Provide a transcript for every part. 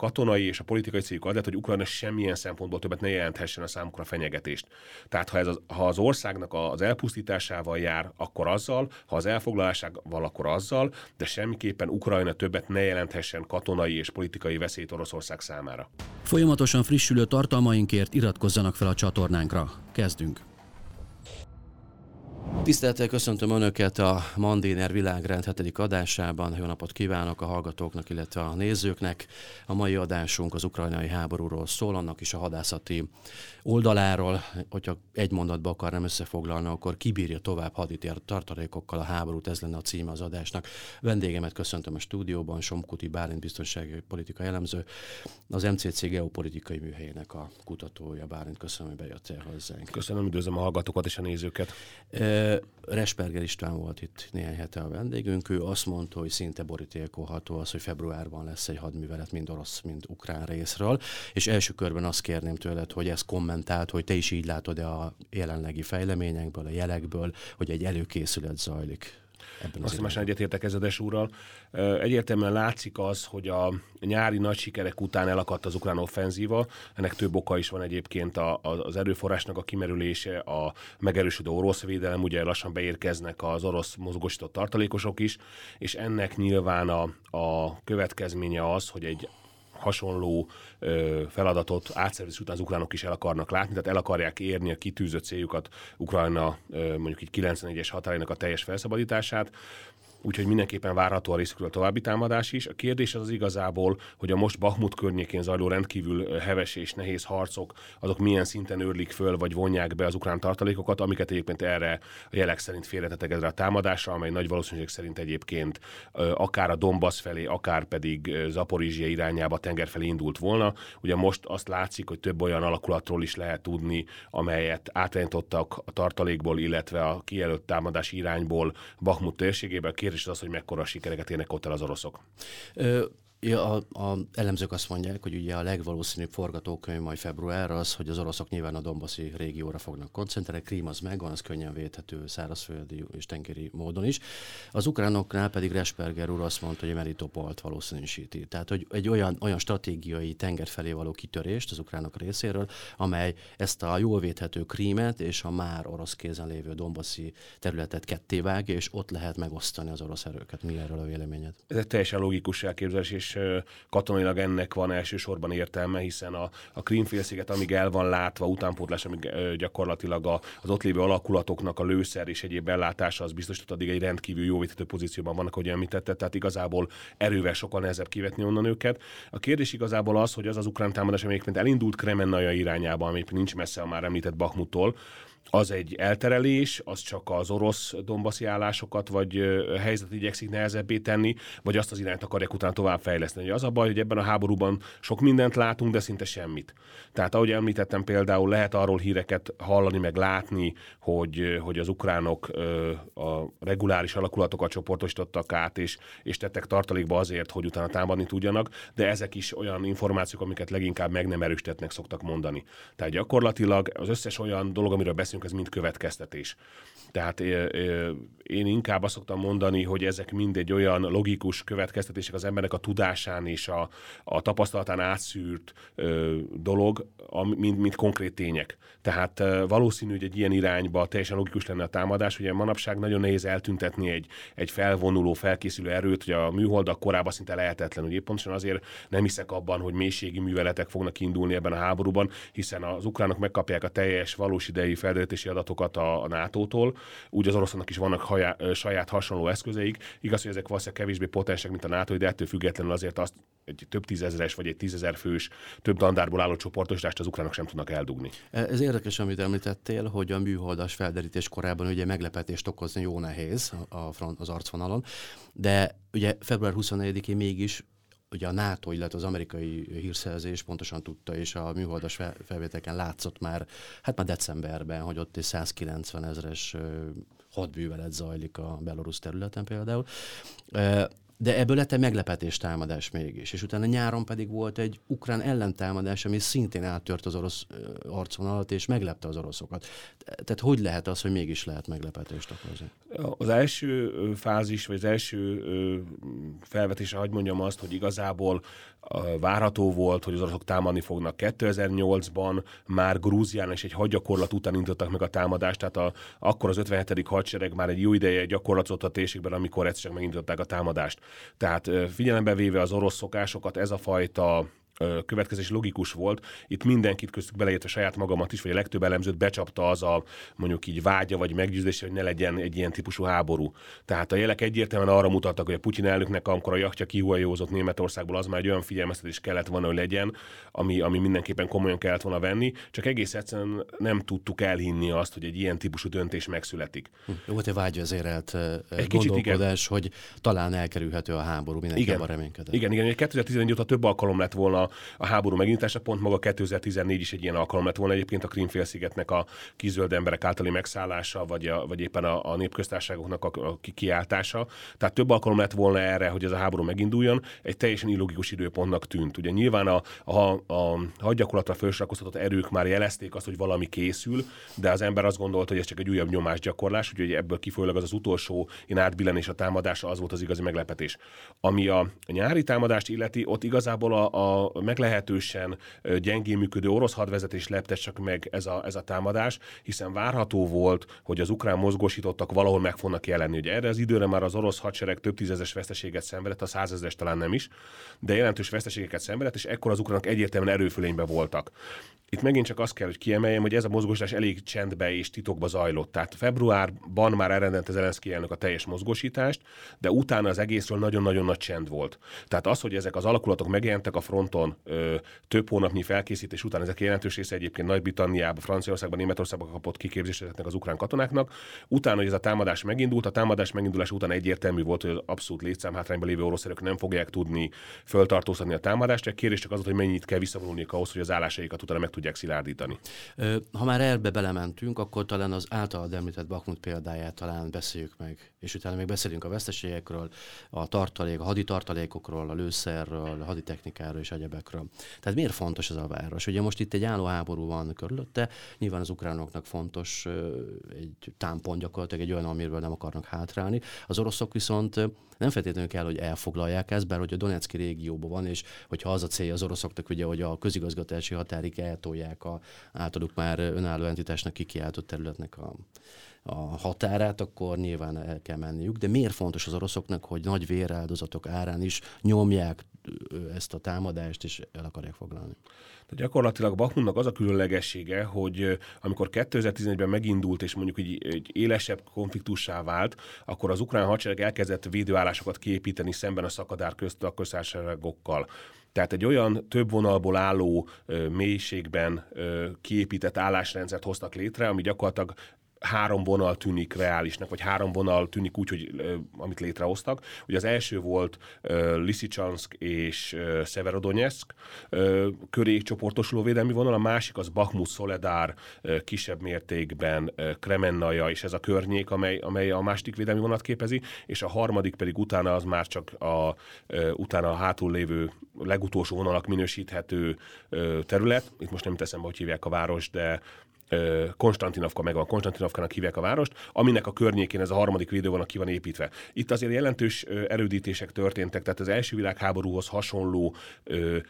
katonai és a politikai céljuk az lett, hogy Ukrajna semmilyen szempontból többet ne jelenthessen a számukra fenyegetést. Tehát ha, ez az, ha az országnak az elpusztításával jár, akkor azzal, ha az elfoglalásával, akkor azzal, de semmiképpen Ukrajna többet ne jelenthessen katonai és politikai veszélyt Oroszország számára. Folyamatosan frissülő tartalmainkért iratkozzanak fel a csatornánkra. Kezdünk! Tisztelettel köszöntöm Önöket a Mandéner világrend 7. adásában. Jó napot kívánok a hallgatóknak, illetve a nézőknek. A mai adásunk az ukrajnai háborúról szól, annak is a hadászati oldaláról. Hogyha egy mondatba akarnám összefoglalni, akkor kibírja tovább haditér tartalékokkal a háborút, ez lenne a címe az adásnak. Vendégemet köszöntöm a stúdióban, Somkuti Bálint biztonsági politika elemző, az MCC geopolitikai műhelyének a kutatója. Bálint, köszönöm, hogy bejöttél hozzánk. Köszönöm, üdvözlöm a hallgatókat és a nézőket. Resperger István volt itt néhány hete a vendégünk, ő azt mondta, hogy szinte borítékolható az, hogy februárban lesz egy hadművelet mind orosz, mind ukrán részről, és első körben azt kérném tőled, hogy ezt kommentált, hogy te is így látod-e a jelenlegi fejleményekből, a jelekből, hogy egy előkészület zajlik ebben Azt hiszem, egyetértek Ezedes úrral. Egyértelműen látszik az, hogy a nyári nagy sikerek után elakadt az ukrán offenzíva. Ennek több oka is van egyébként a, az erőforrásnak a kimerülése, a megerősödő orosz védelem, ugye lassan beérkeznek az orosz mozgósított tartalékosok is, és ennek nyilván a, a következménye az, hogy egy hasonló ö, feladatot átszervezés után az ukránok is el akarnak látni, tehát el akarják érni a kitűzött céljukat Ukrajna ö, mondjuk így 91-es határának a teljes felszabadítását úgyhogy mindenképpen várható a részükről a további támadás is. A kérdés az, az igazából, hogy a most Bahmut környékén zajló rendkívül heves és nehéz harcok, azok milyen szinten őrlik föl, vagy vonják be az ukrán tartalékokat, amiket egyébként erre a jelek szerint félretettek ezre a támadásra, amely nagy valószínűség szerint egyébként akár a Donbass felé, akár pedig Zaporizsia irányába tenger felé indult volna. Ugye most azt látszik, hogy több olyan alakulatról is lehet tudni, amelyet átrendítottak a tartalékból, illetve a kijelölt támadás irányból Bahmut térségében kérdés az, hogy mekkora sikereket érnek ott el az oroszok. Ja, a, a elemzők azt mondják, hogy ugye a legvalószínűbb forgatókönyv majd február az, hogy az oroszok nyilván a Dombaszi régióra fognak koncentrálni, Krím az megvan, az könnyen védhető szárazföldi és tengeri módon is. Az ukránoknál pedig Resperger úr azt mondta, hogy Melitopolt valószínűsíti. Tehát, hogy egy olyan, olyan stratégiai tenger felé való kitörést az ukránok részéről, amely ezt a jól védhető Krímet és a már orosz kézen lévő Dombaszi területet kettévágja, és ott lehet megosztani az orosz erőket. Mi erről a véleményed? Ez egy teljesen logikus elképzelés, és katonailag ennek van elsősorban értelme, hiszen a, a Krímfélsziget, amíg el van látva, utánpótlás, amíg gyakorlatilag a, az ott lévő alakulatoknak a lőszer és egyéb ellátása az biztosított, addig egy rendkívül jó vétető pozícióban vannak, ahogy említette, tehát igazából erővel sokkal nehezebb kivetni onnan őket. A kérdés igazából az, hogy az az ukrán támadás, amelyik elindult Kremennaja irányába, ami nincs messze a már említett Bakhmuttól, az egy elterelés, az csak az orosz dombaszi állásokat vagy helyzet igyekszik nehezebbé tenni, vagy azt az irányt akarják utána tovább fejleszteni. Az a baj, hogy ebben a háborúban sok mindent látunk, de szinte semmit. Tehát ahogy említettem például, lehet arról híreket hallani, meg látni, hogy, hogy az ukránok a reguláris alakulatokat csoportosítottak át, és, és tettek tartalékba azért, hogy utána támadni tudjanak, de ezek is olyan információk, amiket leginkább meg nem erősítettnek szoktak mondani. Tehát gyakorlatilag az összes olyan dolog, amiről beszélünk, beszélünk, ez mind következtetés. Tehát én inkább azt szoktam mondani, hogy ezek mind egy olyan logikus következtetések az embernek a tudásán és a, a tapasztalatán átszűrt dolog, mint, mint konkrét tények. Tehát valószínű, hogy egy ilyen irányba teljesen logikus lenne a támadás. Ugye manapság nagyon nehéz eltüntetni egy, egy felvonuló, felkészülő erőt, hogy a műholdak korábban szinte lehetetlen. Ugye pontosan azért nem hiszek abban, hogy mélységi műveletek fognak indulni ebben a háborúban, hiszen az ukránok megkapják a teljes valós idei felderítési adatokat a, a NATO-tól, úgy az oroszoknak is vannak hajá, saját hasonló eszközeik. Igaz, hogy ezek valószínűleg kevésbé potensek, mint a NATO, de ettől függetlenül azért azt egy több tízezeres vagy egy tízezer fős, több dandárból álló csoportosítást az ukránok sem tudnak eldugni. Ez érdekes, amit említettél, hogy a műholdas felderítés korában ugye meglepetést okozni jó nehéz a front, az arcvonalon, de ugye február 24-én mégis ugye a NATO, illetve az amerikai hírszerzés pontosan tudta, és a műholdas felvételeken látszott már, hát már decemberben, hogy ott egy 190 ezres hadbűvelet zajlik a belorusz területen például. De ebből lett egy meglepetés támadás mégis. És utána nyáron pedig volt egy ukrán ellentámadás, ami szintén áttört az orosz arcvonalat, és meglepte az oroszokat. Tehát hogy lehet az, hogy mégis lehet meglepetést okozni? Az első fázis, vagy az első felvetése, hogy mondjam azt, hogy igazából várható volt, hogy az oroszok támadni fognak. 2008-ban már Grúzián és egy hadgyakorlat után indítottak meg a támadást, tehát a, akkor az 57. hadsereg már egy jó ideje gyakorlatot a térségben, amikor egyszer megindították a támadást. Tehát figyelembe véve az orosz szokásokat, ez a fajta következés logikus volt. Itt mindenkit köztük beleértve saját magamat is, vagy a legtöbb elemzőt becsapta az a mondjuk így vágya vagy meggyőzés, hogy ne legyen egy ilyen típusú háború. Tehát a jelek egyértelműen arra mutattak, hogy a Putyin elnöknek, amikor a jachtja kihuajózott Németországból, az már egy olyan figyelmeztetés kellett volna, hogy legyen, ami, ami mindenképpen komolyan kellett volna venni, csak egész egyszerűen nem tudtuk elhinni azt, hogy egy ilyen típusú döntés megszületik. Hm. Volt egy vágyvezérelt egy gondolkodás, igen. hogy talán elkerülhető a háború, mindenki igen. reménykedett. Igen, igen, 2011 óta több alkalom lett volna a háború megintása, pont maga 2014 is egy ilyen alkalom lett volna egyébként a Krímfélszigetnek a kizöld emberek általi megszállása, vagy, a, vagy éppen a, a népköztárságoknak a, a kiáltása. Tehát több alkalom lett volna erre, hogy ez a háború meginduljon, egy teljesen illogikus időpontnak tűnt. Ugye nyilván a, a, a hadgyakorlatra felsorakoztatott erők már jelezték azt, hogy valami készül, de az ember azt gondolta, hogy ez csak egy újabb nyomásgyakorlás, úgyhogy ebből kifolyólag az az utolsó én átbillenés a támadása az volt az igazi meglepetés. Ami a, a nyári támadást illeti, ott igazából a, a meglehetősen gyengén működő orosz hadvezetés lepte csak meg ez a, ez a támadás, hiszen várható volt, hogy az ukrán mozgósítottak valahol meg fognak jelenni. Ugye erre az időre már az orosz hadsereg több tízezes veszteséget szenvedett, a százezes talán nem is, de jelentős veszteségeket szenvedett, és ekkor az ukránok egyértelműen erőfölénybe voltak. Itt megint csak azt kell, hogy kiemeljem, hogy ez a mozgósítás elég csendbe és titokba zajlott. Tehát februárban már elrendelte Zelenszky elnök a teljes mozgósítást, de utána az egészről nagyon-nagyon nagy csend volt. Tehát az, hogy ezek az alakulatok megjelentek a fronton ö, több hónapnyi felkészítés után, ezek jelentős része egyébként Nagy-Britanniában, Franciaországban, Németországban kapott kiképzéseket az ukrán katonáknak. Utána, hogy ez a támadás megindult, a támadás megindulás után egyértelmű volt, hogy az abszolút létszámhátrányban lévő orosz erők nem fogják tudni föltartóztatni a támadást. A kérdés csak az, hogy mennyit kell visszavonulni ahhoz, hogy az állásaikat utána meg tudják szilárdítani. Ha már erbe belementünk, akkor talán az általad említett Bakmut példáját talán beszéljük meg, és utána még beszélünk a veszteségekről, a tartalék, a haditartalékokról, a lőszerről, a haditechnikáról és egyebekről. Tehát miért fontos ez a város? Ugye most itt egy álló háború van körülötte, nyilván az ukránoknak fontos egy támpont gyakorlatilag egy olyan, amiről nem akarnak hátrálni. Az oroszok viszont nem feltétlenül kell, hogy elfoglalják ezt, bár hogy a Donetszki régióban van, és hogyha az a célja az oroszoknak, ugye, hogy a közigazgatási határig eltolják a általuk már önálló entitásnak kikiáltott területnek a, a határát, akkor nyilván el kell menniük. De miért fontos az oroszoknak, hogy nagy véráldozatok árán is nyomják ezt a támadást, és el akarják foglalni? De gyakorlatilag Bakhmutnak az a különlegessége, hogy amikor 2011-ben megindult, és mondjuk egy, egy élesebb konfliktussá vált, akkor az ukrán hadsereg elkezdett védőállásokat kiépíteni szemben a szakadár közt. Tehát egy olyan több vonalból álló ö, mélységben ö, kiépített állásrendszert hoztak létre, ami gyakorlatilag három vonal tűnik reálisnak, vagy három vonal tűnik úgy, hogy amit létrehoztak. Ugye az első volt uh, Lysychansk és uh, Severodonetsk uh, köré csoportosuló védelmi vonal, a másik az Bakhmut, Soledár, uh, kisebb mértékben uh, Kremennaja és ez a környék, amely, amely a másik védelmi vonat képezi, és a harmadik pedig utána az már csak a, uh, utána a hátul lévő legutolsó vonalak minősíthető uh, terület. Itt most nem teszem, hogy hívják a város, de Konstantinovka megvan, Konstantinovkának hívják a várost, aminek a környékén ez a harmadik védő van, aki van építve. Itt azért jelentős erődítések történtek, tehát az első világháborúhoz hasonló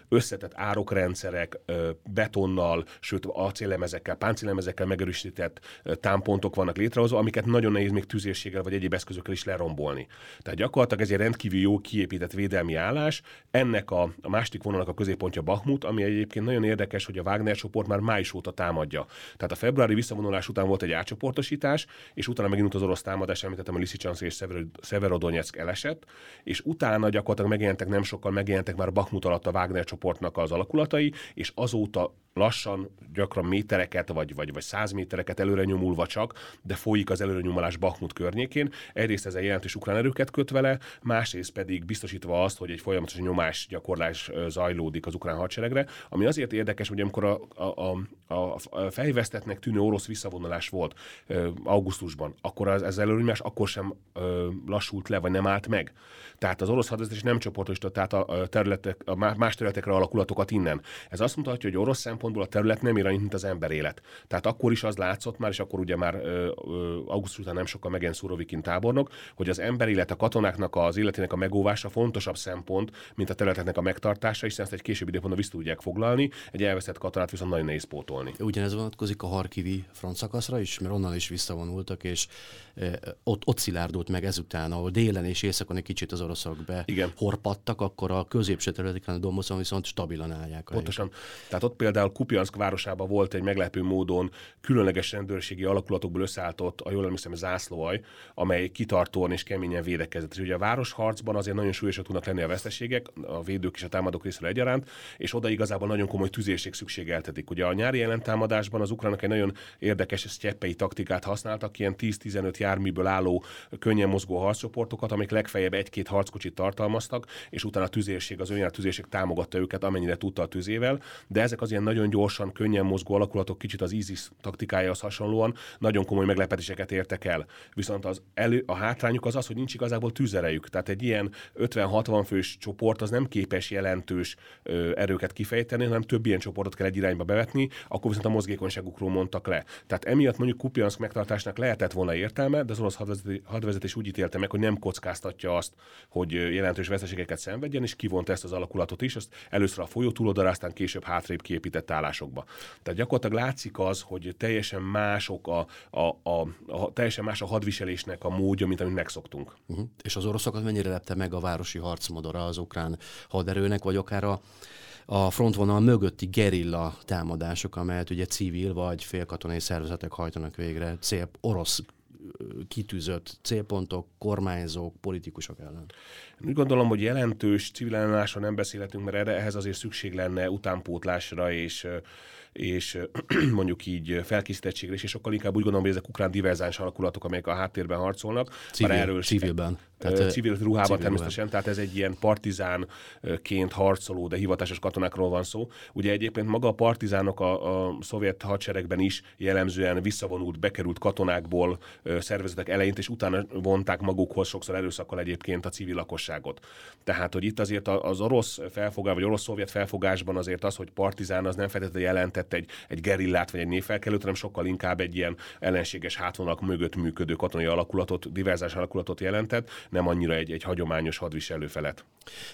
összetett árokrendszerek, betonnal, sőt acéllemezekkel, páncélemezekkel megerősített támpontok vannak létrehozva, amiket nagyon nehéz még tüzérséggel vagy egyéb eszközökkel is lerombolni. Tehát gyakorlatilag ez egy rendkívül jó kiépített védelmi állás. Ennek a, a másik vonalnak a középpontja Bahmut, ami egyébként nagyon érdekes, hogy a Wagner csoport már május óta támadja. Tehát tehát a februári visszavonulás után volt egy átcsoportosítás, és utána megint az orosz támadás, említettem a Lysychansk és Severodonetsk elesett, és utána gyakorlatilag megjelentek nem sokkal, megjelentek már Bakhmut alatt a Wagner csoportnak az alakulatai, és azóta lassan, gyakran métereket, vagy, vagy, vagy száz métereket előre nyomulva csak, de folyik az előre nyomulás Bakhmut környékén. Egyrészt ezzel jelentős ukrán erőket köt vele, másrészt pedig biztosítva azt, hogy egy folyamatos nyomás gyakorlás zajlódik az ukrán hadseregre, ami azért érdekes, hogy amikor a, a, a, a fejvesztetnek tűnő orosz visszavonulás volt augusztusban, akkor az, ez előnyomás akkor sem lassult le, vagy nem állt meg. Tehát az orosz hadvezetés nem csoportosított tehát a, területek, a más területekre alakulatokat innen. Ez azt mutatja, hogy orosz szempontból a terület nem ér annyit, mint az emberélet. Tehát akkor is az látszott már, és akkor ugye már ö, ö, augusztus után nem sokkal megjelent Szurovikin tábornok, hogy az emberélet, a katonáknak az életének a megóvása fontosabb szempont, mint a területeknek a megtartása, hiszen ezt egy későbbi időpontban vissza tudják foglalni, egy elveszett katonát viszont nagyon nehéz pótolni. Ugyanez vonatkozik a Harkivi front szakaszra is, mert onnan is visszavonultak, és ott, ott szilárdult meg ezután, ahol délen és északon egy kicsit az oroszok be Igen. horpadtak, akkor a középső területeken a Domboszon viszont stabilan állják. Pontosan. Tehát ott például Kupiansk városában volt egy meglepő módon különleges rendőrségi alakulatokból összeállított, a jól emlékszem, zászlóaj, amely kitartóan és keményen védekezett. És ugye a városharcban azért nagyon súlyosak tudnak lenni a veszteségek, a védők és a támadók részéről egyaránt, és oda igazából nagyon komoly tüzérség szükségeltetik. Ugye a nyári jelentámadásban az ukránok egy nagyon érdekes sztyeppei taktikát használtak, ilyen 10-15 járműből álló könnyen mozgó harccsoportokat, amik legfeljebb egy-két harckocsit tartalmaztak, és utána a tüzérség, az önjár tüzérség támogatta őket, amennyire tudta a tüzével, de ezek az ilyen nagyon gyorsan, könnyen mozgó alakulatok kicsit az ISIS taktikájához hasonlóan nagyon komoly meglepetéseket értek el. Viszont az elő, a hátrányuk az az, hogy nincs igazából tűzerejük. Tehát egy ilyen 50-60 fős csoport az nem képes jelentős ö, erőket kifejteni, hanem több ilyen csoportot kell egy irányba bevetni, akkor viszont a mozgékonyságukról mondtak le. Tehát emiatt mondjuk Kupiansk megtartásnak lehetett volna értelme, de az orosz hadvezetés úgy ítélte meg, hogy nem kockáztatja azt, hogy jelentős veszteségeket szenvedjen, és kivont ezt az alakulatot is, azt először a folyó túloldalra, aztán később hátrébb kiépített állásokba. Tehát gyakorlatilag látszik az, hogy teljesen mások a, a, a, a teljesen más a hadviselésnek a módja, mint amit megszoktunk. Uh-huh. És az oroszokat mennyire lepte meg a városi harcmodora az ukrán haderőnek, vagy akár a a frontvonal mögötti gerilla támadások, amelyet ugye civil vagy félkatonai szervezetek hajtanak végre cél, orosz kitűzött célpontok, kormányzók, politikusok ellen? Úgy gondolom, hogy jelentős civil ellenállásról nem beszélhetünk, mert erre, ehhez azért szükség lenne utánpótlásra és és mondjuk így felkészítettségre és sokkal inkább úgy gondolom, hogy ezek ukrán diverzáns alakulatok, amelyek a háttérben harcolnak. Civil, erről civilben. Tehát, civil ruhában civil természetesen, ruhában. tehát ez egy ilyen partizánként harcoló, de hivatásos katonákról van szó. Ugye egyébként maga a partizánok a, a szovjet hadseregben is jellemzően visszavonult, bekerült katonákból szervezetek eleint, és utána vonták magukhoz sokszor erőszakkal egyébként a civil lakosságot. Tehát, hogy itt azért az orosz felfogás, vagy orosz-szovjet felfogásban azért az, hogy partizán az nem feltétlenül jelentett egy, egy gerillát, vagy egy névfelkelőt, hanem sokkal inkább egy ilyen ellenséges hátvonalak mögött működő katonai alakulatot, diverzás alakulatot jelentett, nem annyira egy, egy hagyományos hadviselő felett.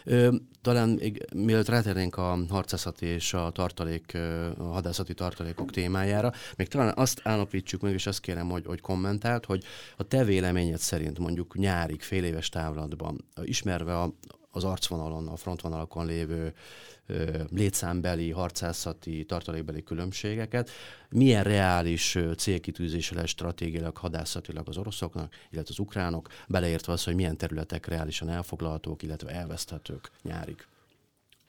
Ö, talán még, mielőtt rátérnénk a harcászati és a tartalék, a hadászati tartalékok témájára, még talán azt állapítsuk meg, és azt kérem, hogy, hogy kommentált, hogy a te véleményed szerint mondjuk nyárig, fél éves távlatban, ismerve a, az arcvonalon, a frontvonalakon lévő létszámbeli, harcászati, tartalékbeli különbségeket, milyen reális célkitűzése lesz stratégiailag, hadászatilag az oroszoknak, illetve az ukránok, beleértve az, hogy milyen területek reálisan elfoglalhatók, illetve elveszthetők nyárig.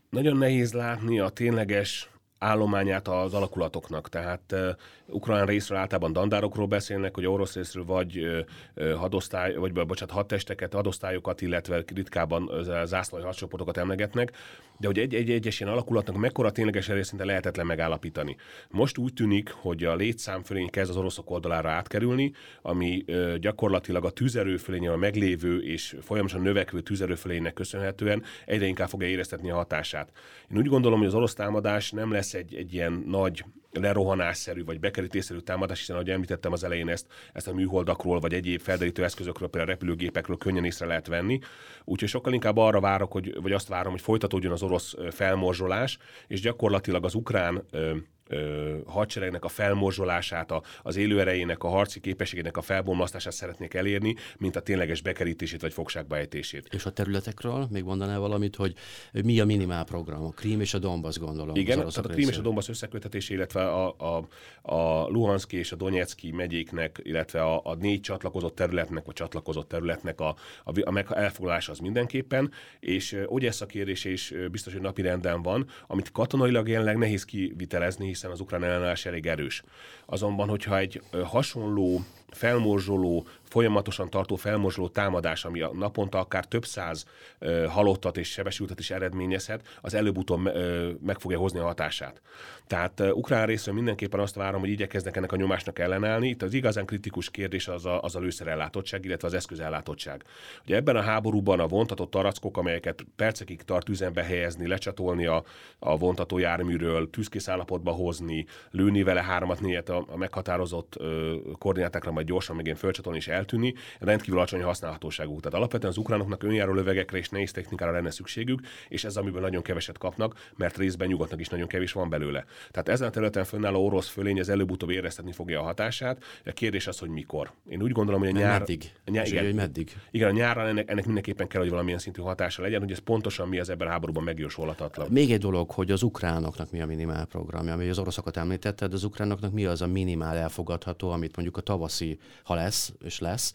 Nagyon nehéz látni a tényleges állományát az alakulatoknak. Tehát uh, ukrán részről általában dandárokról beszélnek, hogy orosz részről vagy uh, hadosztály, vagy bocsánat, hadtesteket, hadosztályokat, illetve ritkában zászlói hadcsoportokat emlegetnek, de hogy egy-egy egyes ilyen alakulatnak mekkora tényleges részinte lehetetlen megállapítani. Most úgy tűnik, hogy a létszám fölény kezd az oroszok oldalára átkerülni, ami uh, gyakorlatilag a tűzerő fölény, a meglévő és folyamatosan növekvő tűzerő fölénynek köszönhetően egyre inkább fogja éreztetni a hatását. Én úgy gondolom, hogy az orosz támadás nem lesz egy, egy ilyen nagy lerohanásszerű vagy bekerítésszerű támadás, hiszen ahogy említettem az elején ezt, ezt a műholdakról vagy egyéb felderítő eszközökről, például repülőgépekről könnyen észre lehet venni. Úgyhogy sokkal inkább arra várok, hogy, vagy azt várom, hogy folytatódjon az orosz felmorzsolás, és gyakorlatilag az ukrán ö, hadseregnek a felmorzsolását, a, az élőerejének, a harci képességének a felbomlasztását szeretnék elérni, mint a tényleges bekerítését vagy fogságba ejtését. És a területekről még mondaná valamit, hogy mi a minimál program? A Krím és a Donbass gondolom. Igen, tehát a Krím és a Donbass összekötetés, illetve a, a, a Luhanszki és a Donetszki megyéknek, illetve a, a négy csatlakozott területnek, vagy csatlakozott területnek a, a, a elfoglalása az mindenképpen, és Ogyessa kérdése is biztos, hogy napi renden van, amit katonailag jelenleg nehéz kivitelezni, hiszen az ukrán ellenállás elég erős. Azonban, hogyha egy hasonló felmorzsoló, folyamatosan tartó felmorzsoló támadás, ami a naponta akár több száz ö, halottat és sebesültet is eredményezhet, az előbb-utóbb ö, meg fogja hozni a hatását. Tehát ö, ukrán részről mindenképpen azt várom, hogy igyekeznek ennek a nyomásnak ellenállni. Itt az igazán kritikus kérdés az a, az a lőszerellátottság, illetve az eszközellátottság. Ugye ebben a háborúban a vontatott tarackok, amelyeket percekig tart üzembe helyezni, lecsatolni a, a vontató járműről, tűzkész állapotba hozni, lőni vele háromat, négyet a, a meghatározott ö, koordinátákra, majd gyorsan megint fölcsatolni és eltűnni, rendkívül alacsony használhatóságú. Tehát alapvetően az ukránoknak önjáró lövegekre és nehéz technikára lenne szükségük, és ez amiből nagyon keveset kapnak, mert részben nyugatnak is nagyon kevés van belőle. Tehát ezen a területen fönnálló orosz fölény az előbb-utóbb éreztetni fogja a hatását. A kérdés az, hogy mikor. Én úgy gondolom, hogy a nyár. Meddig? A nyár igen, hogy meddig? Igen, a nyárra ennek, ennek mindenképpen kell, hogy valamilyen szintű hatása legyen, hogy ez pontosan mi az ebben a háborúban megjósolhatatlan. Még egy dolog, hogy az ukránoknak mi a minimál programja, ami az oroszokat említetted, az ukránoknak mi az a minimál elfogadható, amit mondjuk a tavaszi ha lesz, és lesz,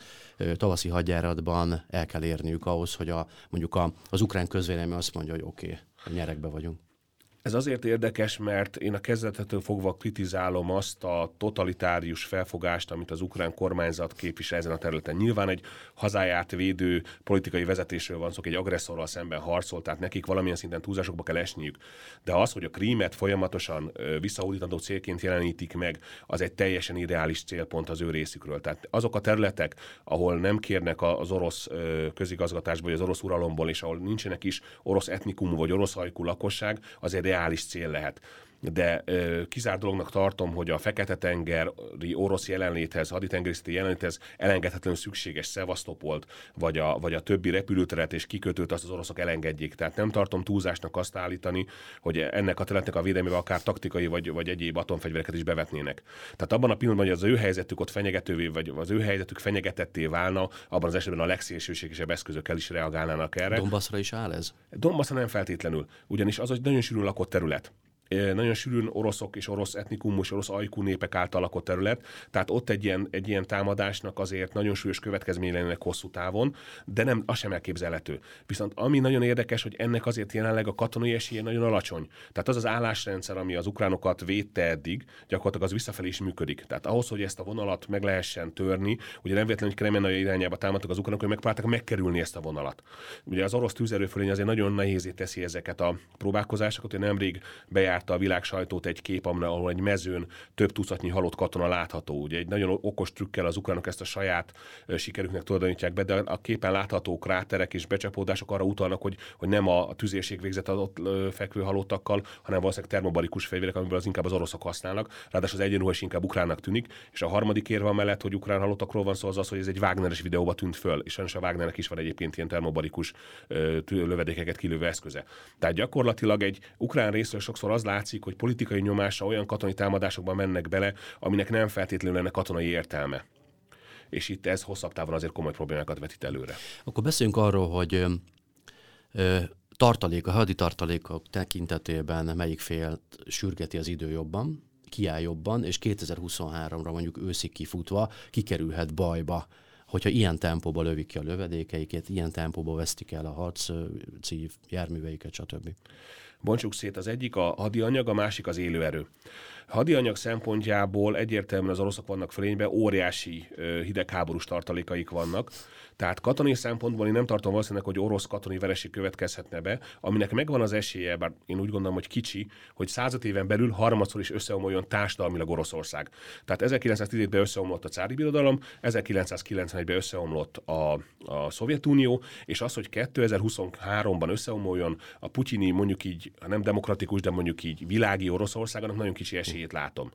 tavaszi hadjáratban el kell érniük ahhoz, hogy a, mondjuk a, az ukrán közvélemény azt mondja, hogy oké, okay, nyerekbe vagyunk. Ez azért érdekes, mert én a kezdetetől fogva kritizálom azt a totalitárius felfogást, amit az ukrán kormányzat képvisel ezen a területen. Nyilván egy hazáját védő politikai vezetésről van szó, egy agresszorral szemben harcol, tehát nekik valamilyen szinten túlzásokba kell esniük. De az, hogy a krímet folyamatosan visszahódítandó célként jelenítik meg, az egy teljesen ideális célpont az ő részükről. Tehát azok a területek, ahol nem kérnek az orosz közigazgatásból, vagy az orosz uralomból, és ahol nincsenek is orosz etnikumú vagy orosz hajkú lakosság, azért reális cél lehet de ö, kizár dolognak tartom, hogy a Fekete-tengeri orosz jelenléthez, haditengerészeti jelenléthez elengedhetetlenül szükséges Szevasztopolt, vagy a, vagy a többi repülőteret és kikötőt azt az oroszok elengedjék. Tehát nem tartom túlzásnak azt állítani, hogy ennek a területnek a védelmével akár taktikai vagy, vagy egyéb atomfegyvereket is bevetnének. Tehát abban a pillanatban, hogy az ő helyzetük ott fenyegetővé, vagy az ő helyzetük fenyegetetté válna, abban az esetben a legszélsőségesebb eszközökkel is reagálnának erre. Donbassra is áll ez? Donbassra nem feltétlenül, ugyanis az egy nagyon sűrűn lakott terület nagyon sűrűn oroszok és orosz etnikum és orosz ajkú népek által lakott terület, tehát ott egy ilyen, egy ilyen támadásnak azért nagyon súlyos következmény lennének hosszú távon, de nem, az sem elképzelhető. Viszont ami nagyon érdekes, hogy ennek azért jelenleg a katonai esélye nagyon alacsony. Tehát az az állásrendszer, ami az ukránokat védte eddig, gyakorlatilag az visszafelé is működik. Tehát ahhoz, hogy ezt a vonalat meg lehessen törni, ugye nem véletlenül, hogy Kremenai irányába támadtak az ukránok, hogy megpróbáltak megkerülni ezt a vonalat. Ugye az orosz tűzerőfölény azért nagyon nehézé teszi ezeket a próbálkozásokat, hogy nemrég bejárt járta a világ sajtót egy kép, ahol egy mezőn több tucatnyi halott katona látható. Ugye egy nagyon okos trükkel az ukránok ezt a saját sikerüknek tulajdonítják be, de a képen látható kráterek és becsapódások arra utalnak, hogy, hogy nem a tüzérség végzett az ott fekvő halottakkal, hanem valószínűleg termobarikus fegyverek, amiből az inkább az oroszok használnak. Ráadásul az egyenruhas inkább ukránnak tűnik. És a harmadik érve mellett, hogy ukrán halottakról van szó, az az, hogy ez egy Wagneres videóba tűnt föl, és sajnos a Wagnernek is van egyébként ilyen termobarikus lövedékeket kilövő eszköze. Tehát gyakorlatilag egy ukrán részről sokszor az látszik, hogy politikai nyomásra olyan katonai támadásokban mennek bele, aminek nem feltétlenül lenne katonai értelme. És itt ez hosszabb távon azért komoly problémákat vetít előre. Akkor beszéljünk arról, hogy tartalék, a hadi tartalékok tekintetében melyik fél sürgeti az idő jobban, kiáll jobban, és 2023-ra mondjuk őszig kifutva kikerülhet bajba hogyha ilyen tempóba lövik ki a lövedékeiket, ilyen tempóba vesztik el a harci járműveiket, stb. Bontsuk szét az egyik a hadianyag, a másik az élőerő. Hadianyag szempontjából egyértelműen az oroszok vannak fölényben, óriási hidegháborús tartalékaik vannak, tehát katonai szempontból én nem tartom valószínűleg, hogy orosz katonai vereség következhetne be, aminek megvan az esélye, bár én úgy gondolom, hogy kicsi, hogy százat éven belül harmadszor is összeomoljon társadalmilag Oroszország. Tehát 1910-ben összeomlott a cári birodalom, 1991-ben összeomlott a, a Szovjetunió, és az, hogy 2023-ban összeomoljon a putyini, mondjuk így, nem demokratikus, de mondjuk így világi Oroszország, annak nagyon kicsi esélyét látom.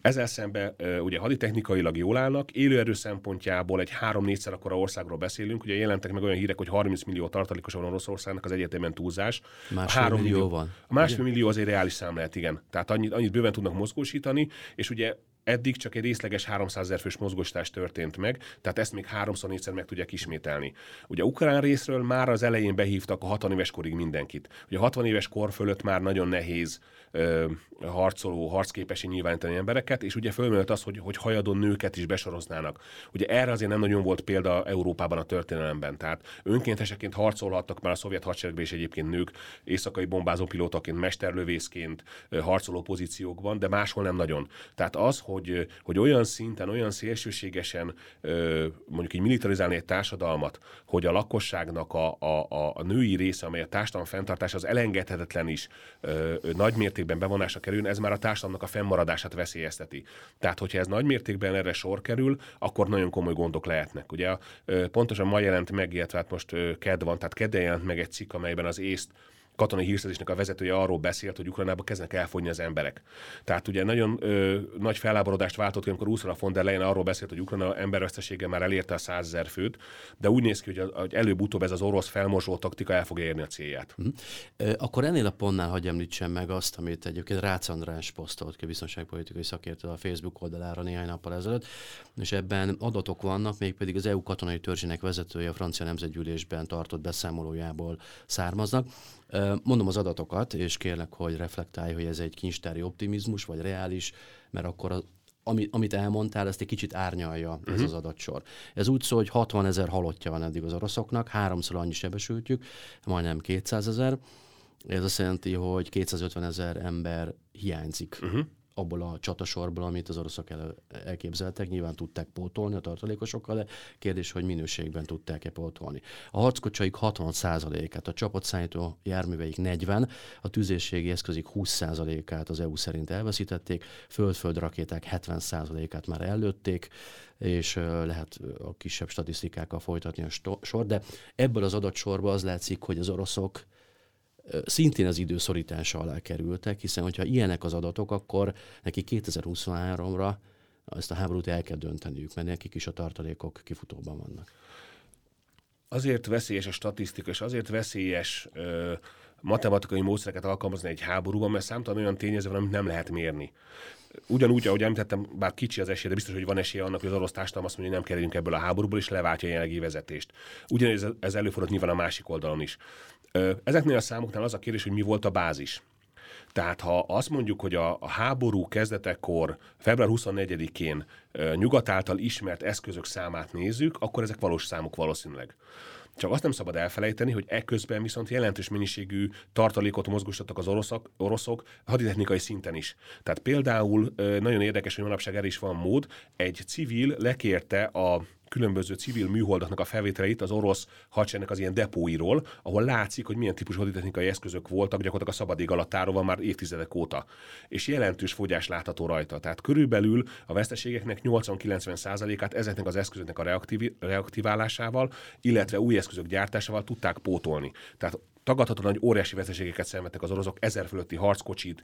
Ezzel szemben ugye haditechnikailag jól állnak, élőerő szempontjából egy három-négyszer akkora országról beszélünk, ugye jelentek meg olyan hírek, hogy 30 millió tartalékos van Oroszországnak, az egyetemen túlzás. Másfél millió, millió van. A másfél millió azért reális szám lehet, igen. Tehát annyit, annyit bőven tudnak mozgósítani, és ugye Eddig csak egy részleges 300 ezer fős mozgósítás történt meg, tehát ezt még háromszor négyszer meg tudják ismételni. Ugye ukrán részről már az elején behívtak a 60 éves korig mindenkit. Ugye a 60 éves kor fölött már nagyon nehéz ö, harcoló, harcképesi nyilvánítani embereket, és ugye fölmerült az, hogy, hogy hajadon nőket is besoroznának. Ugye erre azért nem nagyon volt példa Európában a történelemben. Tehát önkénteseként harcolhattak már a szovjet hadseregben is egyébként nők, éjszakai bombázó pilótaként, mesterlövészként, harcoló pozíciókban, de máshol nem nagyon. Tehát az, hogy, hogy olyan szinten, olyan szélsőségesen mondjuk így militarizálni egy társadalmat, hogy a lakosságnak a, a, a, a női része, amely a társadalom fenntartása az elengedhetetlen is nagy mértékben bevonásra kerül, ez már a társadalomnak a fennmaradását veszélyezteti. Tehát, hogyha ez nagy mértékben erre sor kerül, akkor nagyon komoly gondok lehetnek. Ugye pontosan ma jelent meg, illetve hát most ked van, tehát kedden jelent meg egy cikk, amelyben az észt katonai hírszerzésnek a vezetője arról beszélt, hogy Ukrajnában kezdnek elfogyni az emberek. Tehát ugye nagyon ö, nagy felháborodást váltott, amikor Ursula von der Leyen arról beszélt, hogy Ukrajna embervesztesége már elérte a százezer főt, de úgy néz ki, hogy, hogy előbb-utóbb ez az orosz felmosó taktika el fogja érni a célját. Uh-huh. Akkor ennél a pontnál hagyj említsem meg azt, amit egyébként Rácz András posztolt ki biztonságpolitikai szakértő a Facebook oldalára néhány nappal ezelőtt, és ebben adatok vannak, mégpedig az EU katonai törzsének vezetője a francia nemzetgyűlésben tartott beszámolójából származnak. Mondom az adatokat, és kérlek, hogy reflektálj, hogy ez egy kincstári optimizmus, vagy reális, mert akkor az, ami, amit elmondtál, ezt egy kicsit árnyalja uh-huh. ez mhm. az adatsor. Ez úgy szól, hogy 60 ezer halottja van eddig az oroszoknak, háromszor annyi sebesültjük, majdnem 200 ezer. Ez azt jelenti, hogy 250 ezer ember hiányzik uh-huh abból a csatasorból, amit az oroszok el, elképzeltek. Nyilván tudták pótolni a tartalékosokkal, de kérdés, hogy minőségben tudták-e pótolni. A harckocsaik 60%-át, a csapatszállító járműveik 40, a tüzérségi eszközük 20%-át az EU szerint elveszítették, föld-föld rakéták 70%-át már előtték, és lehet a kisebb statisztikákkal folytatni a sor, de ebből az adatsorból az látszik, hogy az oroszok szintén az időszorítása alá kerültek, hiszen hogyha ilyenek az adatok, akkor neki 2023-ra ezt a háborút el kell dönteniük, mert nekik is a tartalékok kifutóban vannak. Azért veszélyes a statisztika, és azért veszélyes ö, matematikai módszereket alkalmazni egy háborúban, mert számtalan olyan tényező van, amit nem lehet mérni ugyanúgy, ahogy említettem, bár kicsi az esély, de biztos, hogy van esélye annak, hogy az orosz társadalom azt mondja, hogy nem kerülünk ebből a háborúból, és leváltja a jelenlegi vezetést. Ugyanez ez előfordult nyilván a másik oldalon is. Ezeknél a számoknál az a kérdés, hogy mi volt a bázis. Tehát ha azt mondjuk, hogy a, a háború kezdetekor, február 24-én nyugat által ismert eszközök számát nézzük, akkor ezek valós számok valószínűleg. Csak azt nem szabad elfelejteni, hogy ekközben viszont jelentős mennyiségű tartalékot mozgósítottak az oroszok, oroszok haditechnikai szinten is. Tehát például nagyon érdekes, hogy manapság erre is van mód, egy civil lekérte a különböző civil műholdaknak a felvételeit az orosz hadseregnek az ilyen depóiról, ahol látszik, hogy milyen típusú haditechnikai eszközök voltak gyakorlatilag a szabadég alatt áróval már évtizedek óta. És jelentős fogyás látható rajta. Tehát körülbelül a veszteségeknek 80-90%-át ezeknek az eszközöknek a reaktiv- reaktiválásával, illetve új eszközök gyártásával tudták pótolni. Tehát tagadhatóan, hogy óriási veszteségeket szenvedtek az oroszok, ezer fölötti harckocsit,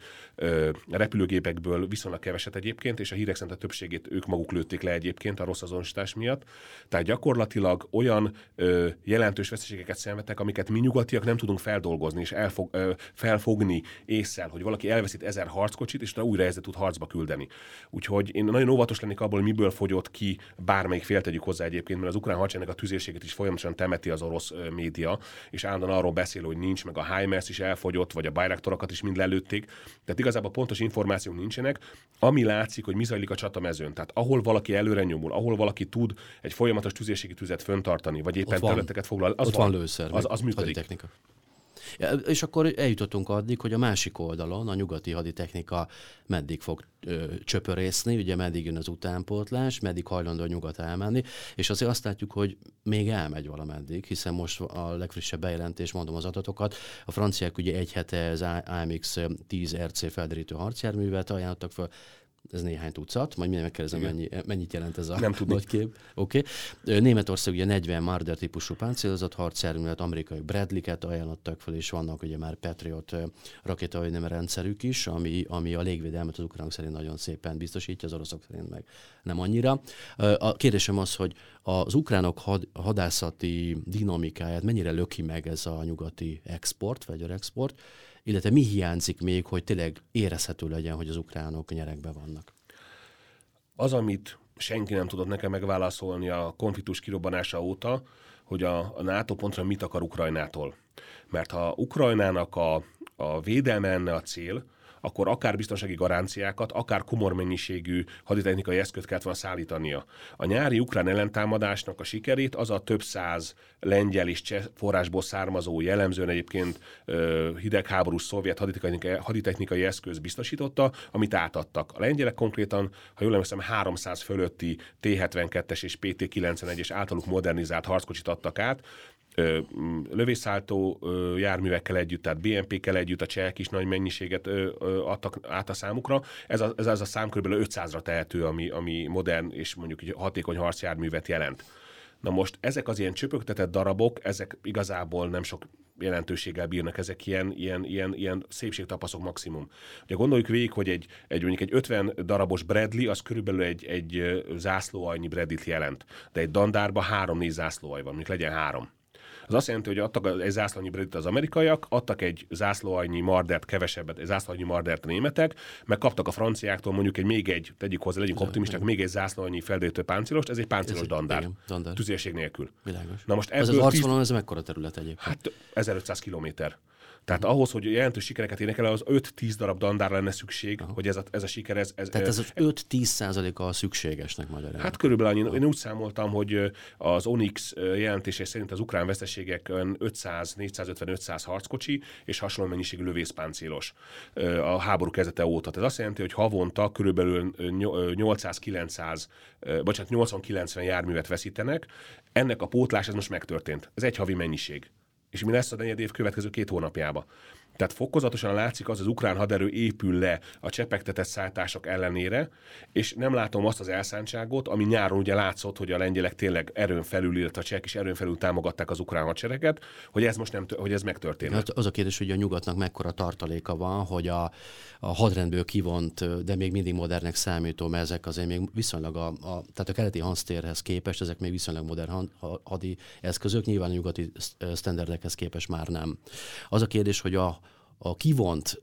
repülőgépekből viszonylag keveset egyébként, és a hírek szerint a többségét ők maguk lőtték le egyébként a rossz azonosítás miatt. Tehát gyakorlatilag olyan ö, jelentős veszteségeket szenvedtek, amiket mi nyugatiak nem tudunk feldolgozni és elfog, ö, felfogni észszel, hogy valaki elveszít ezer harckocsit, és utána újra ezzel tud harcba küldeni. Úgyhogy én nagyon óvatos lennék abból, miből fogyott ki bármelyik fél tegyük hozzá egyébként, mert az ukrán hadseregnek a tüzérséget is folyamatosan temeti az orosz média, és állandóan arról beszél, hogy nincs, meg a HIMARS is elfogyott, vagy a Bayraktorokat is mind lelőtték. Tehát igazából pontos információk nincsenek. Ami látszik, hogy mi zajlik a csatamezőn. Tehát ahol valaki előre nyomul, ahol valaki tud egy folyamatos tüzérségi tüzet föntartani, vagy éppen területeket foglal, az, van, van lőszer, az, az működik. Technika. És akkor eljutottunk addig, hogy a másik oldalon a nyugati haditechnika meddig fog ö, csöpörészni, ugye meddig jön az utánpótlás, meddig hajlandó a nyugat elmenni, és azért azt látjuk, hogy még elmegy valameddig, hiszen most a legfrissebb bejelentés, mondom az adatokat, a franciák ugye egy hete az AMX 10 RC felderítő harcjárművet ajánlottak fel, ez néhány tucat, majd minden megkérdezem, mennyi, mennyit jelent ez a Nem nagy kép. Oké. Okay. Németország ugye 40 Marder típusú páncélozott harcjárművet, amerikai Bradley-ket ajánlottak fel, és vannak ugye már Patriot rakétavédelmi rendszerük is, ami, ami a légvédelmet az ukránok szerint nagyon szépen biztosítja, az oroszok szerint meg nem annyira. A kérdésem az, hogy az ukránok had, hadászati dinamikáját mennyire löki meg ez a nyugati export, export, illetve mi hiányzik még, hogy tényleg érezhető legyen, hogy az ukránok nyerekbe vannak? Az, amit senki nem tudott nekem megválaszolni a konfliktus kirobbanása óta, hogy a, a NATO pontra mit akar Ukrajnától. Mert ha Ukrajnának a, a védelme lenne a cél, akkor akár biztonsági garanciákat, akár komor mennyiségű haditechnikai eszközt kellett volna szállítania. A nyári ukrán ellentámadásnak a sikerét az a több száz lengyel és cseh forrásból származó jellemzően egyébként hidegháborús szovjet haditechnikai, haditechnikai eszköz biztosította, amit átadtak. A lengyelek konkrétan, ha jól emlékszem, 300 fölötti T-72-es és PT-91-es általuk modernizált harckocsit adtak át, lövészálltó járművekkel együtt, tehát BNP-kkel együtt a csehek is nagy mennyiséget adtak át a számukra. Ez a, ez az a szám kb. 500-ra tehető, ami, ami modern és mondjuk hatékony harcjárművet jelent. Na most ezek az ilyen csöpögtetett darabok, ezek igazából nem sok jelentőséggel bírnak, ezek ilyen, ilyen, ilyen, ilyen szépségtapaszok maximum. Ugye gondoljuk végig, hogy egy, egy mondjuk egy 50 darabos Bradley, az körülbelül egy, egy zászlóajnyi Bradley-t jelent, de egy dandárban három-négy zászlóaj van, mondjuk legyen három az azt jelenti, hogy adtak egy zászlónyi bredit az amerikaiak, adtak egy zászlóannyi mardert kevesebbet, egy zászlóannyi mardert németek, meg kaptak a franciáktól mondjuk egy még egy, tegyük hozzá, legyünk optimisták, még egy zászlóannyi feldőtő páncilost, ez egy páncilos ez dandár. Igen, dandár. Tüzérség nélkül. Világos. Na most ebből az, az arcvonalon ez mekkora terület egyébként? Hát 1500 kilométer. Tehát ahhoz, hogy jelentős sikereket érnek el, az 5-10 darab dandár lenne szükség, Aha. hogy ez a, ez a siker... Ez, ez, Tehát ez az 5-10 százaléka a szükségesnek magyarán. Hát körülbelül annyi. Én úgy számoltam, hogy az Onyx jelentése szerint az ukrán veszteségek 500, 450, 500 harckocsi és hasonló mennyiségű lövészpáncélos a háború kezdete óta. Ez azt jelenti, hogy havonta körülbelül 800-900, bocsánat, 80-90 járművet veszítenek. Ennek a pótlás ez most megtörtént. Ez egy havi mennyiség és mi lesz a negyed év következő két hónapjába. Tehát fokozatosan látszik az, az ukrán haderő épül le a csepegtetett szálltások ellenére, és nem látom azt az elszántságot, ami nyáron ugye látszott, hogy a lengyelek tényleg erőn felül, illetve a csehek is erőn felül támogatták az ukrán hadsereget, hogy ez most nem, hogy ez megtörtént. Hát az a kérdés, hogy a nyugatnak mekkora tartaléka van, hogy a, a hadrendből kivont, de még mindig modernek számító, mert ezek azért még viszonylag a, a tehát a keleti hansztérhez képest, ezek még viszonylag modern hadi eszközök, nyilván a nyugati sztenderdekhez képest már nem. Az a kérdés, hogy a a kivont,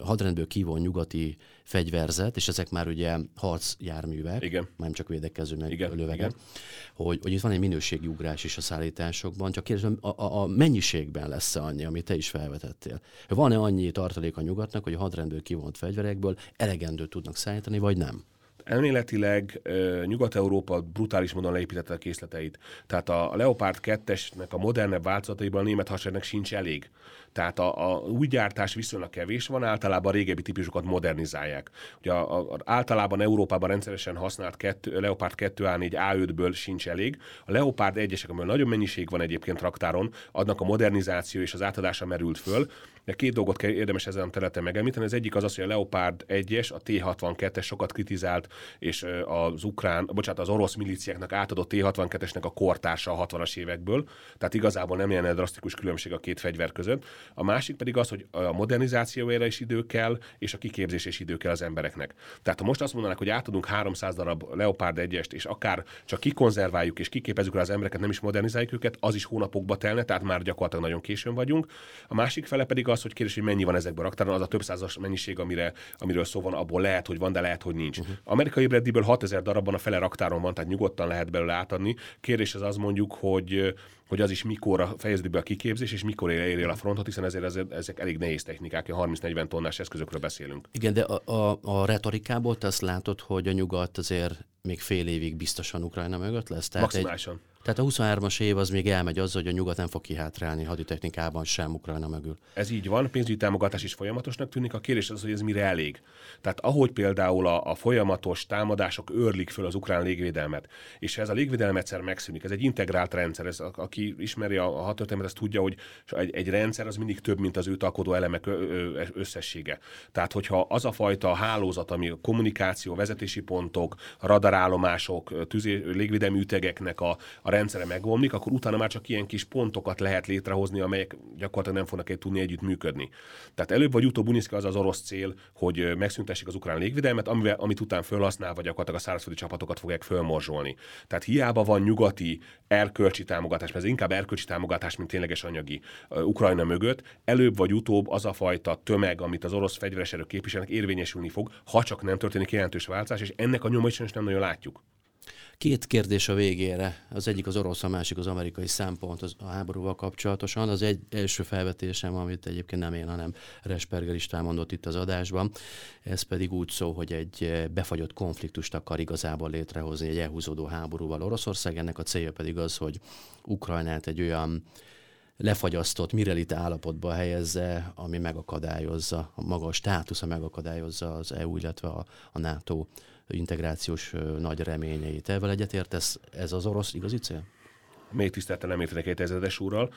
hadrendből kivont nyugati fegyverzet, és ezek már ugye harcjárművek, Igen. nem csak védekező, meg Igen. lövegek, Igen. Hogy, hogy itt van egy minőségi ugrás is a szállításokban, csak kérdezem, a, a, a mennyiségben lesz annyi, amit te is felvetettél? Van-e annyi tartalék a nyugatnak, hogy a hadrendből kivont fegyverekből elegendő tudnak szállítani, vagy nem? Elméletileg Nyugat-Európa brutális módon leépítette a készleteit. Tehát a Leopard 2-esnek a modernebb változataiban a német hadseregnek sincs elég. Tehát a, a új gyártás viszonylag kevés van, általában a régebbi típusokat modernizálják. Ugye a, a, általában Európában rendszeresen használt kettő, Leopard 2A4 A5-ből sincs elég. A Leopard 1-esek, amiből nagyon mennyiség van egyébként raktáron, adnak a modernizáció és az átadása merült föl. De két dolgot kell érdemes ezen a területen megemlíteni. Az egyik az az, hogy a Leopard 1-es, a T-62-es sokat kritizált, és az ukrán, bocsánat, az orosz milíciáknak átadott T-62-esnek a kortársa a 60-as évekből. Tehát igazából nem ilyen drasztikus különbség a két fegyver között. A másik pedig az, hogy a modernizációjára is idő kell, és a kiképzés is idő kell az embereknek. Tehát ha most azt mondanak, hogy átadunk 300 darab Leopard 1 és akár csak kikonzerváljuk és kiképezzük rá az embereket, nem is modernizáljuk őket, az is hónapokba telne, tehát már gyakorlatilag nagyon későn vagyunk. A másik fele pedig az, hogy kérdés, hogy mennyi van ezekben a raktáron, az a több százas mennyiség, amire, amiről szó van, abból lehet, hogy van, de lehet, hogy nincs. Uh-huh. Amerikai Bradley-ből 6000 darabban a fele raktáron van, tehát nyugodtan lehet belőle átadni. Kérdés az az mondjuk, hogy hogy az is mikor fejeződik be a kiképzés, és mikor éri el a frontot, hiszen ezért, ezért ezek elég nehéz technikák, 30-40 tonnás eszközökről beszélünk. Igen, de a, a, a retorikából te azt látod, hogy a nyugat azért még fél évig biztosan Ukrajna mögött lesz? Tehát Maximálisan. Egy, tehát a 23-as év az még elmegy az, hogy a nyugat nem fog kihátrálni haditechnikában sem Ukrajna mögül. Ez így van, pénzügyi támogatás is folyamatosnak tűnik. A kérdés az, hogy ez mire elég. Tehát ahogy például a, a folyamatos támadások őrlik föl az ukrán légvédelmet, és ez a légvédelem egyszer megszűnik, ez egy integrált rendszer, ez, a, aki ismeri a, a hadtörténetet, az tudja, hogy egy, egy rendszer az mindig több, mint az őt alkotó elemek összessége. Tehát, hogyha az a fajta hálózat, ami a kommunikáció, vezetési pontok, radarállomások, tüzé, légvédelmi ütegeknek a, a rendszere megomlik, akkor utána már csak ilyen kis pontokat lehet létrehozni, amelyek gyakorlatilag nem fognak egy tudni együtt működni. Tehát előbb vagy utóbb Uniszka az az orosz cél, hogy megszüntessék az ukrán légvédelmet, amivel, amit után fölhasználva gyakorlatilag a szárazföldi csapatokat fogják fölmorzsolni. Tehát hiába van nyugati erkölcsi támogatás, mert ez inkább erkölcsi támogatás, mint tényleges anyagi Ukrajna mögött, előbb vagy utóbb az a fajta tömeg, amit az orosz fegyveres erők képviselnek, érvényesülni fog, ha csak nem történik jelentős változás, és ennek a nyomait nem nagyon látjuk. Két kérdés a végére. Az egyik az orosz, a másik az amerikai szempont az a háborúval kapcsolatosan. Az egy első felvetésem, amit egyébként nem én, hanem Resperger is mondott itt az adásban. Ez pedig úgy szól, hogy egy befagyott konfliktust akar igazából létrehozni egy elhúzódó háborúval Oroszország. Ennek a célja pedig az, hogy Ukrajnát egy olyan lefagyasztott, mirelite állapotba helyezze, ami megakadályozza, a maga státusza megakadályozza az EU, illetve a, a NATO integrációs nagy reményeit. Ezzel egyetértesz, ez az orosz igazi cél? Még tisztelten nem értenek egy ezedes úrral.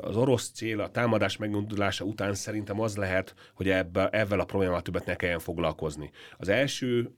Az orosz cél a támadás megnondulása után szerintem az lehet, hogy ebbe, ebben a problémával többet ne kelljen foglalkozni. Az első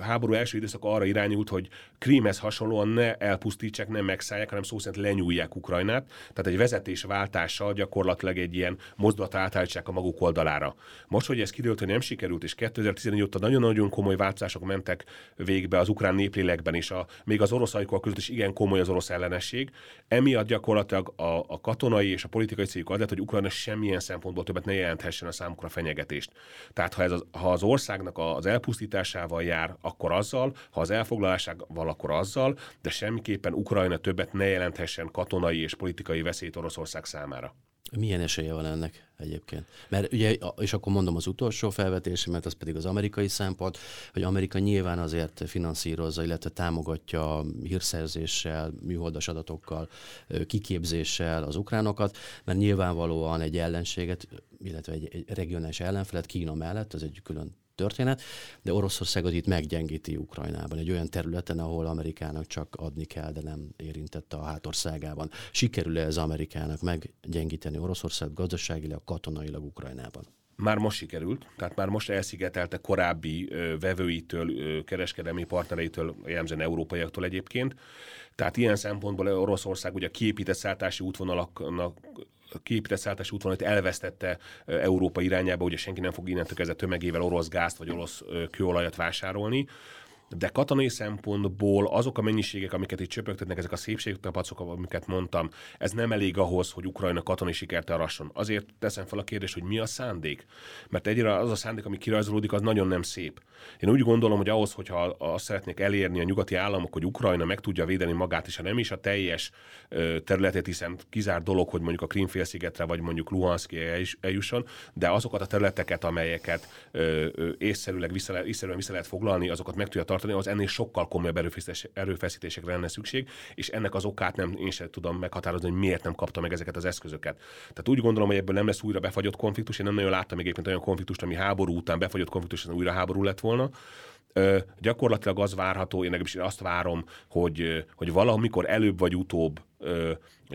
háború első időszak arra irányult, hogy Krímhez hasonlóan ne elpusztítsák, nem megszállják, hanem szó szerint lenyúlják Ukrajnát. Tehát egy vezetésváltással gyakorlatilag egy ilyen mozdulat átállítsák a maguk oldalára. Most, hogy ez kiderült, hogy nem sikerült, és 2014 óta nagyon-nagyon komoly változások mentek végbe az ukrán néplélekben, és a, még az orosz között is igen komoly az orosz ellenesség, szükség. Emiatt gyakorlatilag a, a katonai és a politikai céljuk az lett, hogy Ukrajna semmilyen szempontból többet ne jelenthessen a számukra fenyegetést. Tehát ha, ez az, ha az országnak az elpusztításával jár, akkor azzal, ha az elfoglalásával, akkor azzal, de semmiképpen Ukrajna többet ne jelenthessen katonai és politikai veszélyt Oroszország számára. Milyen esélye van ennek egyébként? Mert ugye, és akkor mondom az utolsó felvetésemet, az pedig az amerikai szempont, hogy Amerika nyilván azért finanszírozza, illetve támogatja hírszerzéssel, műholdas adatokkal, kiképzéssel az ukránokat, mert nyilvánvalóan egy ellenséget, illetve egy, egy regionális ellenfelet Kína mellett, az egy külön történet, de Oroszországot itt meggyengíti Ukrajnában, egy olyan területen, ahol Amerikának csak adni kell, de nem érintette a hátországában. Sikerül-e ez Amerikának meggyengíteni Oroszországot gazdaságilag, katonailag Ukrajnában? Már most sikerült, tehát már most elszigetelte korábbi ö, vevőitől, ö, kereskedelmi partnereitől, jellemzően európaiaktól egyébként. Tehát ilyen szempontból Oroszország ugye a kiépített szállítási útvonalaknak kiépített szállítási útvonalat elvesztette Európa irányába, ugye senki nem fog innentől kezdve tömegével orosz gázt vagy orosz kőolajat vásárolni de katonai szempontból azok a mennyiségek, amiket itt csöpögtetnek, ezek a szépségtapacok, amiket mondtam, ez nem elég ahhoz, hogy Ukrajna katonai sikert arasson. Azért teszem fel a kérdést, hogy mi a szándék? Mert egyre az a szándék, ami kirajzolódik, az nagyon nem szép. Én úgy gondolom, hogy ahhoz, hogyha azt szeretnék elérni a nyugati államok, hogy Ukrajna meg tudja védeni magát, és ha nem is a teljes területet, hiszen kizár dolog, hogy mondjuk a Krímfélszigetre, vagy mondjuk Luhanszki eljusson, de azokat a területeket, amelyeket észszerűleg vissza, észszerűen vissza lehet foglalni, azokat meg tudja tartani, az ennél sokkal komolyabb erőfeszítésekre lenne szükség, és ennek az okát nem én sem tudom meghatározni, hogy miért nem kapta meg ezeket az eszközöket. Tehát úgy gondolom, hogy ebből nem lesz újra befagyott konfliktus. Én nem nagyon láttam még egyébként olyan konfliktust, ami háború után befagyott konfliktus, újra háború lett volna. Ö, gyakorlatilag az várható, én legalábbis azt várom, hogy, hogy valamikor előbb vagy utóbb ö,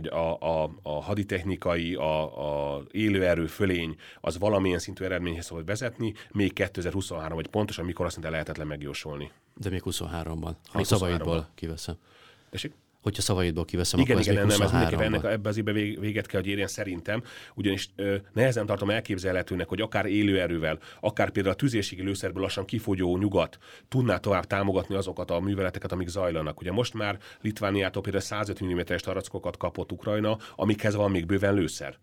a, a, a haditechnikai, a, a élőerő fölény az valamilyen szintű eredményhez fog vezetni, még 2023, vagy pontosan mikor azt mondta lehetetlen megjósolni. De még 23-ban, ha a szavaidból kiveszem. Tessék? Hogyha szavaidból kiveszem, igen, akkor igen, ez nem, ez ennek ebbe az évben véget kell, hogy érjen szerintem, ugyanis ö, nehezen tartom elképzelhetőnek, hogy akár élőerővel, akár például a tüzérségi lőszerből lassan kifogyó nyugat tudná tovább támogatni azokat a műveleteket, amik zajlanak. Ugye most már Litvániától például 150 mm-es tarackokat kapott Ukrajna, amikhez van még bőven lőszer.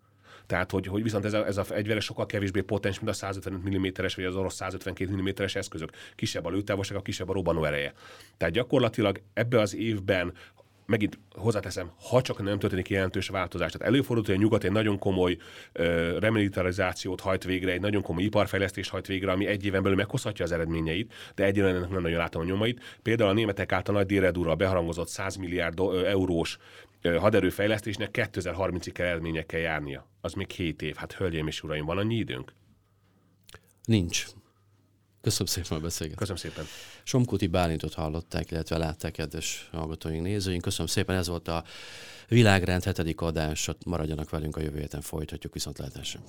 Tehát, hogy, hogy viszont ez a, ez a fegyver sokkal kevésbé potens, mint a 155 mm-es vagy az orosz 152 mm-es eszközök. Kisebb a lőtávolság, a kisebb a robbanó ereje. Tehát gyakorlatilag ebbe az évben megint hozzáteszem, ha csak nem történik jelentős változás. Tehát előfordult, hogy a nyugat egy nagyon komoly uh, remilitarizációt hajt végre, egy nagyon komoly iparfejlesztést hajt végre, ami egy éven belül meghozhatja az eredményeit, de egyébként ennek nem nagyon látom a nyomait. Például a németek által nagy déredúrral beharangozott 100 milliárd eurós haderőfejlesztésnek 2030-ig kell eredményekkel járnia. Az még 7 év. Hát hölgyeim és uraim, van annyi időnk? Nincs. Köszönöm szépen a beszélgetést. Köszönöm szépen. Somkuti Bálintot hallották, illetve látták, kedves hallgatóink, nézőink. Köszönöm szépen, ez volt a Világrend hetedik adás. Maradjanak velünk a jövő héten, folytatjuk viszont lehetősen.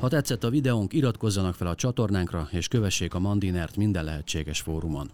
Ha tetszett a videónk, iratkozzanak fel a csatornánkra, és kövessék a Mandinert minden lehetséges fórumon.